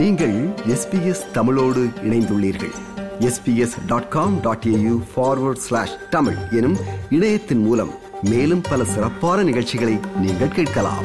நீங்கள் எஸ்பிஎஸ் தமிழோடு இணைந்துள்ளீர்கள். SBS dot com dot AU forward slash Tamil எனும் இணையத்தின் மூலம் மேலும் பல சிறப்பான நிகழ்ச்சிகளை நீங்கள் கேட்கலாம்.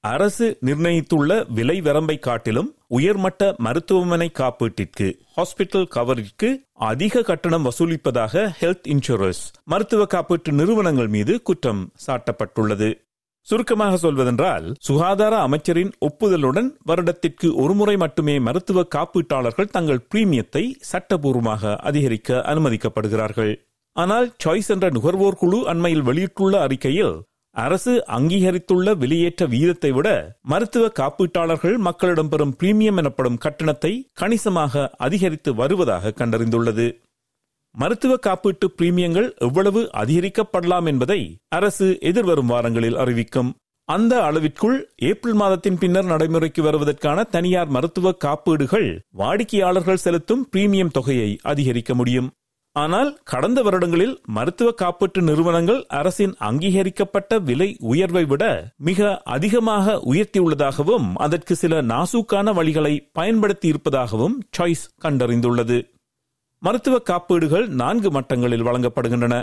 அரசு நிர்ணயித்துள்ள விலை வரம்பை காட்டிலும் உயர்மட்ட மருத்துவமனை காப்பீட்டிற்கு ஹாஸ்பிட்டல் கவரிற்கு அதிக கட்டணம் வசூலிப்பதாக ஹெல்த் இன்சூரன்ஸ் மருத்துவ காப்பீட்டு நிறுவனங்கள் மீது குற்றம் சாட்டப்பட்டுள்ளது. சுருக்கமாக சொல்வதென்றால் சுகாதார அமைச்சரின் ஒப்புதலுடன் வருடத்திற்கு ஒருமுறை மட்டுமே மருத்துவ காப்பீட்டாளர்கள் தங்கள் பிரீமியத்தை சட்டபூர்வமாக அதிகரிக்க அனுமதிக்கப்படுகிறார்கள். ஆனால் சாய்ஸ் என்ற நுகர்வோர் குழு அண்மையில் வெளியிட்டுள்ள அறிக்கையில் அரசு அங்கீகரித்துள்ள வெளியேற்ற வீதத்தை விட மருத்துவ காப்பீட்டாளர்கள் மக்களிடம் பெறும் பிரீமியம் எனப்படும் கட்டணத்தை கணிசமாக அதிகரித்து வருவதாக கண்டறிந்துள்ளது. மருத்துவ காப்பீட்டு பிரீமியங்கள் எவ்வளவு அதிகரிக்கப்படலாம் என்பதை அரசு எதிர்வரும் வாரங்களில் அறிவிக்கும். அந்த அளவிற்குள் ஏப்ரல் மாதத்தின் பின்னர் நடைமுறைக்கு வருவதற்கான தனியார் மருத்துவ காப்பீடுகள் வாடிக்கையாளர்கள் செலுத்தும் பிரீமியம் தொகையை அதிகரிக்க முடியும். ஆனால் கடந்த வருடங்களில் மருத்துவ காப்பீட்டு நிறுவனங்கள் அரசின் அங்கீகரிக்கப்பட்ட விலை உயர்வை விட மிக அதிகமாக உயர்த்தியுள்ளதாகவும் அதற்கு சில நாசூக்கான வழிகளை பயன்படுத்தி இருப்பதாகவும் சாய்ஸ் கண்டறிந்துள்ளது. மருத்துவ காப்பீடுகள் நான்கு மட்டங்களில் வழங்கப்படுகின்றன.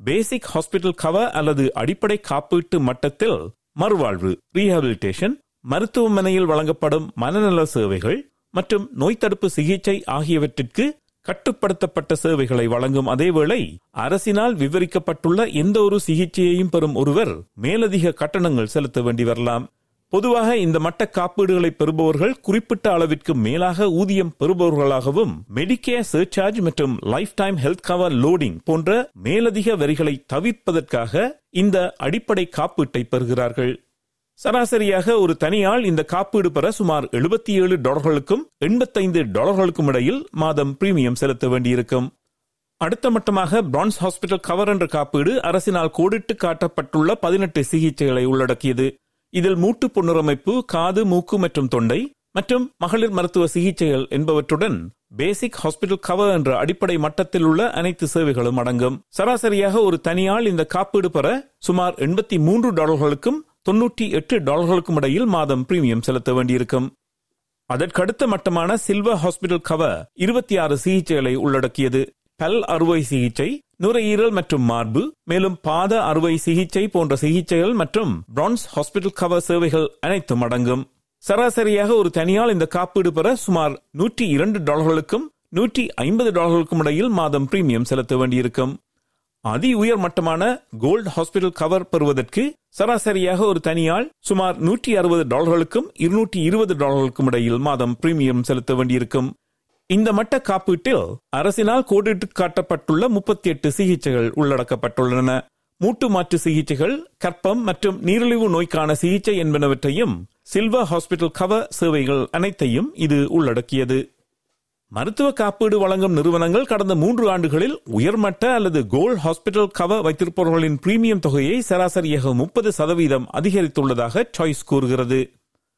பேசிக் ஹாஸ்பிட்டல் கவர் அல்லது அடிப்படை காப்பீட்டு மட்டத்தில் மறுவாழ்வு ரீஹாபிலிட்டேஷன் மருத்துவமனையில் வழங்கப்படும் மனநல சேவைகள் மற்றும் நோய் தடுப்பு சிகிச்சை ஆகியவற்றிற்கு கட்டுப்படுத்தப்பட்ட சேவைகளை வழங்கும் அதேவேளை அரசினால் விவரிக்கப்பட்டுள்ள எந்த ஒரு சிகிச்சையையும் பெறும் ஒருவர் மேலதிக கட்டணங்கள் செலுத்த வேண்டி வரலாம். பொதுவாக இந்த மட்ட காப்பீடுகளை பெறுபவர்கள் குறிப்பிட்ட அளவிற்கு மேலாக ஊதியம் பெறுபவர்களாகவும் மெடிக்கேர் சர்சார்ஜ் மற்றும் life time health cover loading போன்ற மேலதிக வரிகளை தவிர்ப்பதற்காக இந்த அடிப்படை காப்பீட்டை பெறுகிறார்கள். சராசரியாக ஒரு தனியாள் இந்த காப்பீடு பெற சுமார் எழுபத்தி ஏழு டாலர்களுக்கும் எண்பத்தைந்து டாலர்களுக்கும் இடையில் மாதம் பிரீமியம் செலுத்த வேண்டியிருக்கும். அடுத்த மட்டமாக பிரான்ஸ் ஹாஸ்பிட்டல் கவர் என்ற காப்பீடு அரசினால் கோடிட்டு காட்டப்பட்டுள்ள பதினெட்டு சிகிச்சைகளை உள்ளடக்கியது. இதில் மூட்டு புனரமைப்பு காது மூக்கு மற்றும் தொண்டை மற்றும் மகளிர் மருத்துவ சிகிச்சைகள் என்பவற்றுடன் பேசிக் ஹாஸ்பிட்டல் கவர் என்ற அடிப்படை மட்டத்தில் உள்ள அனைத்து சேவைகளும் அடங்கும். சராசரியாக ஒரு தனியால் இந்த காப்பீடு பெற சுமார் எண்பத்தி மூன்று டாலர்களுக்கும் தொன்னூற்றி எட்டு டாலர்களுக்கும் இடையில் மாதம் பிரீமியம் செலுத்த வேண்டியிருக்கும். அதற்கடுத்த மட்டமான சில்வர் ஹாஸ்பிட்டல் கவர் இருபத்தி ஆறு சிகிச்சைகளை உள்ளடக்கியது. பல் அறுவை சிகிச்சை நுரையீரல் மற்றும் மார்பு மேலும் பாத அறுவை சிகிச்சை போன்ற சிகிச்சைகள் மற்றும் பிரான்ஸ் ஹாஸ்பிட்டல் கவர் சேவைகள் அனைத்தும் அடங்கும். சராசரியாக ஒரு தனியால் இந்த காப்பீடு பெற சுமார் நூற்றி இரண்டு டாலர்களுக்கும் நூற்றி ஐம்பது டாலர்களுக்கும் இடையில் மாதம் பிரீமியம் செலுத்த வேண்டியிருக்கும். அதி உயர் மட்டமான கோல்டு ஹாஸ்பிட்டல் கவர் பெறுவதற்கு சராசரியாக ஒரு தனியால் சுமார் நூற்றி அறுபது டாலர்களுக்கும் இருநூற்றி இருபது டாலர்களுக்கும் இடையில் மாதம் பிரீமியம் செலுத்த வேண்டியிருக்கும். இந்த மட்ட காப்பீட்டில் அரசினால் கோடிட்டு காட்டப்பட்டுள்ள முப்பத்தி எட்டு சிகிச்சைகள் உள்ளடக்கப்பட்டுள்ளன. மூட்டு மாற்று சிகிச்சைகள் கற்பம் மற்றும் நீரிழிவு நோய்க்கான சிகிச்சை என்பனவற்றையும் சில்வர் ஹாஸ்பிட்டல் கவர் சேவைகள் அனைத்தையும் இது உள்ளடக்கியது. மருத்துவ காப்பீடு வழங்கும் நிறுவனங்கள் கடந்த மூன்று ஆண்டுகளில் உயர்மட்ட அல்லது கோல்ட் ஹாஸ்பிட்டல் கவர் வைத்திருப்பவர்களின் பிரீமியம் தொகையை சராசரியாக முப்பது சதவீதம் அதிகரித்துள்ளதாக சாய்ஸ் கூறுகிறது.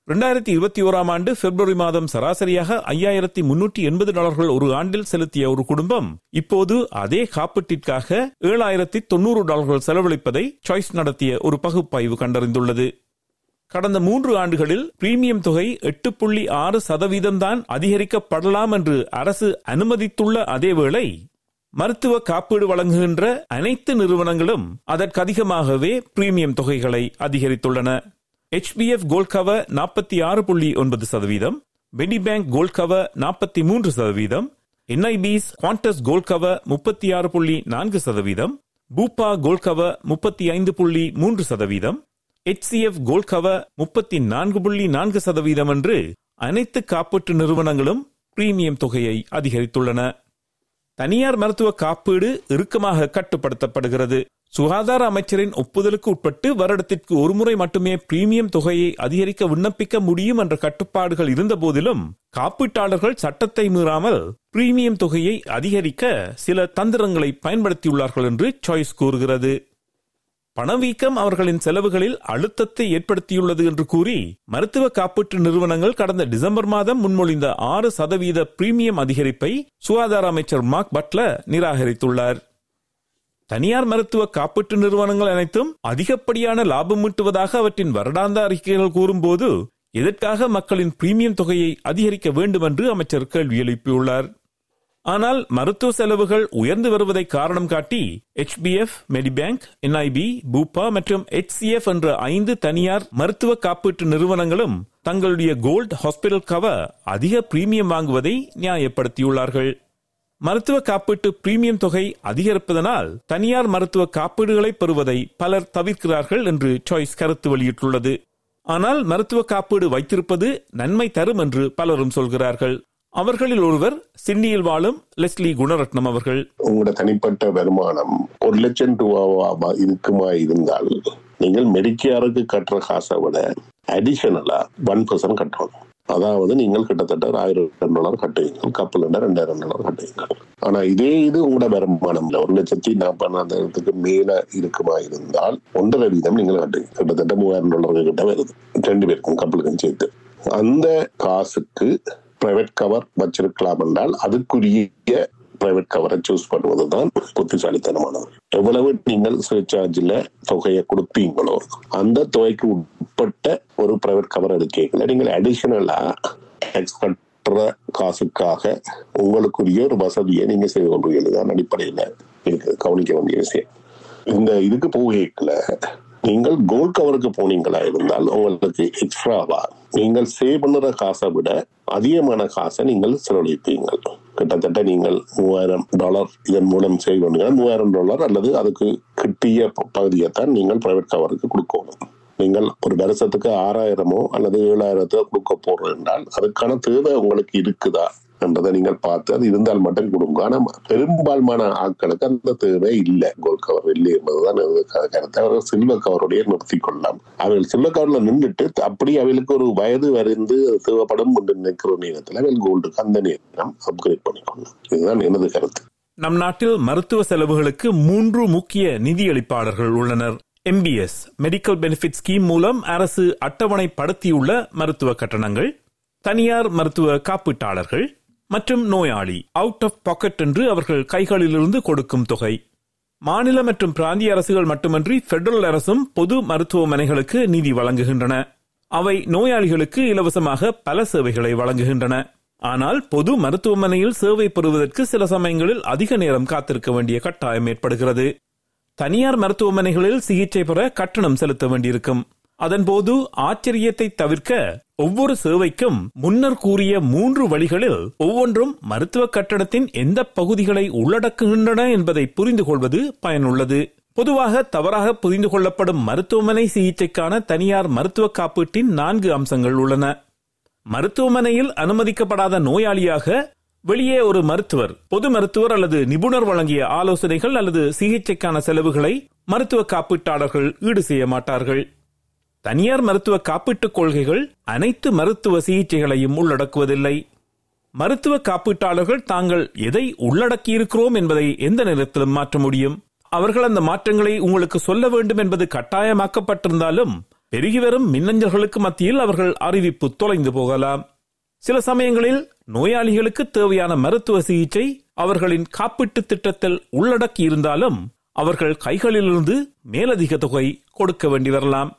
இரண்டாயிரத்தி இருபத்தி ஓராம் ஆண்டு பிப்ரவரி மாதம் சராசரியாக ஐயாயிரத்தி முன்னூற்றி எண்பது டாலர்கள் ஒரு ஆண்டில் செலுத்திய ஒரு குடும்பம். இப்போது அதே காப்பீட்டிற்காக ஏழாயிரத்தி தொண்ணூறு டாலர்கள் செலவழிப்பதை சாய்ஸ் நடத்திய ஒரு பகுப்பாய்வு கண்டறிந்துள்ளது. கடந்த மூன்று ஆண்டுகளில் பிரீமியம் தொகை எட்டு புள்ளி ஆறு சதவீதம் தான் அதிகரிக்கப்படலாம் என்று அரசு அனுமதித்துள்ள அதேவேளை மருத்துவ காப்பீடு வழங்குகின்ற அனைத்து நிறுவனங்களும் அதற்கதிகமாகவே பிரீமியம் தொகைகளை அதிகரித்துள்ளன. ஹெச்பிஎஃப் கோல்ட் கவர் நாற்பத்தி ஆறு புள்ளி ஒன்பது சதவீதம் பெனி பேங்க் கோல்ட் கவர் நாற்பத்தி மூன்று சதவீதம் என்ஐபிஸ் குவாண்டஸ் கோல்ட் கவர் முப்பத்தி ஆறு புள்ளி நான்கு சதவீதம் பூப்பா கோல்ட் கவர் முப்பத்தி ஐந்து புள்ளி மூன்று சதவீதம் ஹெச்சிஎஃப் கோல்ட் கவர் முப்பத்தி நான்கு புள்ளி நான்கு சதவீதம் என்று அனைத்து காப்பீட்டு நிறுவனங்களும் பிரீமியம் தொகையை அதிகரித்துள்ளன. தனியார் மருத்துவ காப்பீடு இறுக்கமாக கட்டுப்படுத்தப்படுகிறது. சுகாதார அமைச்சரின் ஒப்புதலுக்கு உட்பட்டு வருடத்திற்கு ஒருமுறை மட்டுமே பிரீமியம் தொகையை அதிகரிக்க விண்ணப்பிக்க முடியும் என்ற கட்டுப்பாடுகள் இருந்த போதிலும் காப்பீட்டாளர்கள் சட்டத்தை மீறாமல் பிரீமியம் தொகையை அதிகரிக்க சில தந்திரங்களை பயன்படுத்தியுள்ளார்கள் என்று சாய்ஸ் கூறுகிறது. பணவீக்கம் அவர்களின் செலவுகளில் அழுத்தத்தை ஏற்படுத்தியுள்ளது என்று கூறி மருத்துவ காப்பீட்டு நிறுவனங்கள் கடந்த டிசம்பர் மாதம் முன்மொழிந்த ஆறு சதவீத பிரீமியம் அதிகரிப்பை சுகாதார அமைச்சர் மார்க் பட்லர் நிராகரித்துள்ளார். தனியார் மருத்துவ காப்பீட்டு நிறுவனங்கள் அனைத்தும் அதிகப்படியான லாபம் ஈட்டுவதாக அவற்றின் வருடாந்த அறிக்கைகள் கூறும்போது எதற்காக மக்களின் பிரீமியம் தொகையை அதிகரிக்க வேண்டும் என்று அமைச்சர் கேள்வி எழுப்பியுள்ளார். ஆனால் மருத்துவ செலவுகள் உயர்ந்து வருவதை காரணம் காட்டி HBF, மெடிபேங்க் என்ஐபி பூபா மற்றும் HCF என்ற ஐந்து தனியார் மருத்துவ காப்பீட்டு நிறுவனங்களும் தங்களுடைய கோல்ட் ஹாஸ்பிடல் கவர் அதிக பிரீமியம் வாங்குவதை நியாயப்படுத்தியுள்ளார்கள். மருத்துவ காப்பீட்டு பிரீமியம் தொகை அதிகரிப்பதனால் தனியார் மருத்துவ காப்பீடுகளை பெறுவதை பலர் தவிர்க்கிறார்கள் என்று சாய்ஸ் கருத்து வெளியிட்டுள்ளது. ஆனால் மருத்துவ காப்பீடு வைத்திருப்பது நன்மை தரும் என்று பலரும் சொல்கிறார்கள். அவர்களில் ஒருவர் சிட்னியில் வாழும் லெஸ்லி குணரட்னம் அவர்கள். உங்களோட தனிப்பட்ட வருமானம் ஒரு லட்சம் ரூபாவா இருக்குமா இருந்தால் நீங்கள் மெடிக்கேருக்கு கட்டுற காசை விட அடிஷனலா ஒன் பர்சன்ட் கட்டணும். அதாவது நீங்கள் கிட்டத்தட்ட ஒரு ஆயிரம் டாலர் கட்டுவீங்க கப்பல் ரெண்டாயிரம் டாலர் கட்டுவீங்க ஆனா இதே இது உங்களோட வருமானம் இல்லை. ஒரு லட்சத்தி நாற்பதாயிரத்துக்கு மேல இருக்குமா இருந்தால் ஒன்றரை வீதம் நீங்கள் கட்டுவீங்க கிட்டத்தட்ட மூவாயிரம் டாலர் கிட்ட வருது. ரெண்டு பேருக்கும் கப்பலுக்கும் சேர்த்து. அந்த காசுக்கு பிரைவேட் கவர் வச்சிருக்கலாம் என்றால் அதுக்குரிய பிரைவேட் கவரை சூஸ் பண்ணுவதுதான் புத்திசாலித்தனமானது. எவ்வளவு நீங்கள் சர்சார்ஜில் தொகையை கொடுப்பீங்களோ அந்த தொகைக்கு உட்பட்ட ஒரு பிரைவேட் கவர் எடுக்கல நீங்கள் அடிஷனலா டேக்ஸ் கட்டுற காசுக்காக உங்களுக்குரிய ஒரு வசதியை நீங்க செய்து கொள்வீங்க தான் அடிப்படையில் இருக்கு கவனிக்க வேண்டிய விஷயம். இந்த இதுக்கு போகல நீங்கள் கோல்ட் கவருக்கு போனீங்களா இருந்தால் உங்களுக்கு எக்ஸ்ட்ராவா நீங்கள் சேவ் பண்ணுற காசை விட அதிகமான காசை நீங்கள் செலவழிப்பீங்க கிட்டத்தட்ட நீங்கள் மூவாயிரம் டாலர் இதன் மூலம் சேவ் பண்ணுங்கள் மூவாயிரம் டாலர் அல்லது அதுக்கு கிட்டிய பகுதியை தான் நீங்கள் பிரைவேட் கவருக்கு கொடுக்கணும் நீங்கள் ஒரு வருஷத்துக்கு ஆறாயிரமோ அல்லது ஏழாயிரத்தோ கொடுக்க போறோம் என்றால் அதுக்கான தேவை உங்களுக்கு இருக்குதா? என்றதை நீங்கள் பார்த்து அது இருந்தால் மட்டும் கொடுங்க. ஆனால் பெரும்பான்மையான ஆட்களுக்கு அந்த தேவை இல்லை. கோல் கவர் இல்லை என்பதுதான் கருத்து. அவர்கள் சில்வர் கவருடைய நிறுத்தி கொள்ளலாம் அவர்கள் சில்வர் கவர்ல நின்றுட்டு அப்படி அவர்களுக்கு ஒரு வயது வரைந்து தேவைப்படும் என்று நினைக்கிற நேரத்தில் அவள் கோல்டுக்கு அந்த நேரம் அப்கிரேட் பண்ணிக்கொள்ளலாம். இதுதான் எனது கருத்து. நம் நாட்டில் மருத்துவ செலவுகளுக்கு மூன்று முக்கிய நிதியளிப்பாளர்கள் உள்ளனர். எம்பிஎஸ் மெடிக்கல் பெனிஃபிட் ஸ்கீம் மூலம் அரசு அட்டவணைப்படுத்தியுள்ள மருத்துவ கட்டணங்கள் தனியார் மருத்துவ காப்பீட்டாளர்கள் மற்றும் நோயாளி அவுட் ஆஃப் பாக்கெட் என்று அவர்கள் கைகளிலிருந்து கொடுக்கும் தொகை. மாநில மற்றும் பிராந்திய அரசுகள் மட்டுமன்றி பெடரல் அரசும் பொது மருத்துவமனைகளுக்கு நிதி வழங்குகின்றன. அவை நோயாளிகளுக்கு இலவசமாக பல சேவைகளை வழங்குகின்றன. ஆனால் பொது மருத்துவமனையில் சேவை பெறுவதற்கு சில சமயங்களில் அதிக நேரம் காத்திருக்க வேண்டிய கட்டாயம் ஏற்படுகிறது. தனியார் மருத்துவமனைகளில் சிகிச்சை பெற கட்டணம் செலுத்த வேண்டியிருக்கும். அதன்போது ஆச்சரியத்தை தவிர்க்க ஒவ்வொரு சேவைக்கும் முன்னர் கூறிய மூன்று வழிகளில் ஒவ்வொன்றும் மருத்துவ கட்டணத்தின் எந்த பகுதிகளை உள்ளடக்குகின்றன என்பதை புரிந்து கொள்வது பயனுள்ளது. பொதுவாக தவறாக புரிந்து கொள்ளப்படும் மருத்துவமனை சிகிச்சைக்கான தனியார் மருத்துவ காப்பீட்டின் நான்கு அம்சங்கள் உள்ளன. மருத்துவமனையில் அனுமதிக்கப்படாத நோயாளியாக வெளியே ஒரு மருத்துவர் பொது மருத்துவர் அல்லது நிபுணர் வழங்கிய ஆலோசனைகள் அல்லது சிகிச்சைக்கான செலவுகளை மருத்துவ காப்பீட்டாளர்கள் ஈடு செய்ய மாட்டார்கள். தனியார் மருத்துவ காப்பீட்டுக் கொள்கைகள் அனைத்து மருத்துவ சிகிச்சைகளையும் உள்ளடக்குவதில்லை. மருத்துவ காப்பீட்டாளர்கள் தாங்கள் எதை உள்ளடக்கியிருக்கிறோம் என்பதை எந்த நேரத்திலும் மாற்ற முடியும். அவர்கள் அந்த மாற்றங்களை உங்களுக்கு சொல்ல வேண்டும் என்பது கட்டாயமாக்கப்பட்டிருந்தாலும் பெருகி வரும் மின்னஞ்சல்களுக்கு மத்தியில் அவர்கள் அறிவிப்பு தொலைந்து போகலாம். சில சமயங்களில் நோயாளிகளுக்கு தேவையான மருத்துவ சிகிச்சை அவர்களின் காப்பீட்டு திட்டத்தில் உள்ளடக்கி இருந்தாலும் அவர்கள் கைகளிலிருந்து மேலதிக தொகை கொடுக்க வேண்டி வரலாம்.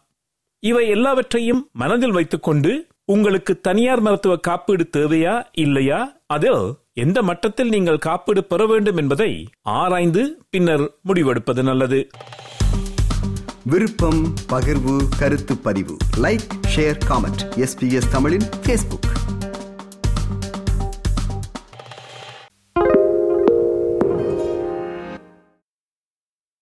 இவை எல்லாவற்றையும் மனதில் வைத்துக்கொண்டு உங்களுக்கு தனியார் மருத்துவ காப்பீடு தேவையா இல்லையா? அதில் எந்த மட்டத்தில் நீங்கள் காப்பீடு பெற வேண்டும் என்பதை ஆராய்ந்து பின்னர் முடிவெடுப்பது நல்லது. விருப்பம் பகிர்வு கருத்து பதிவு. லைக் ஷேர் காமெண்ட் எஸ்பிஎஸ் தமிழின் ஃபேஸ்புக்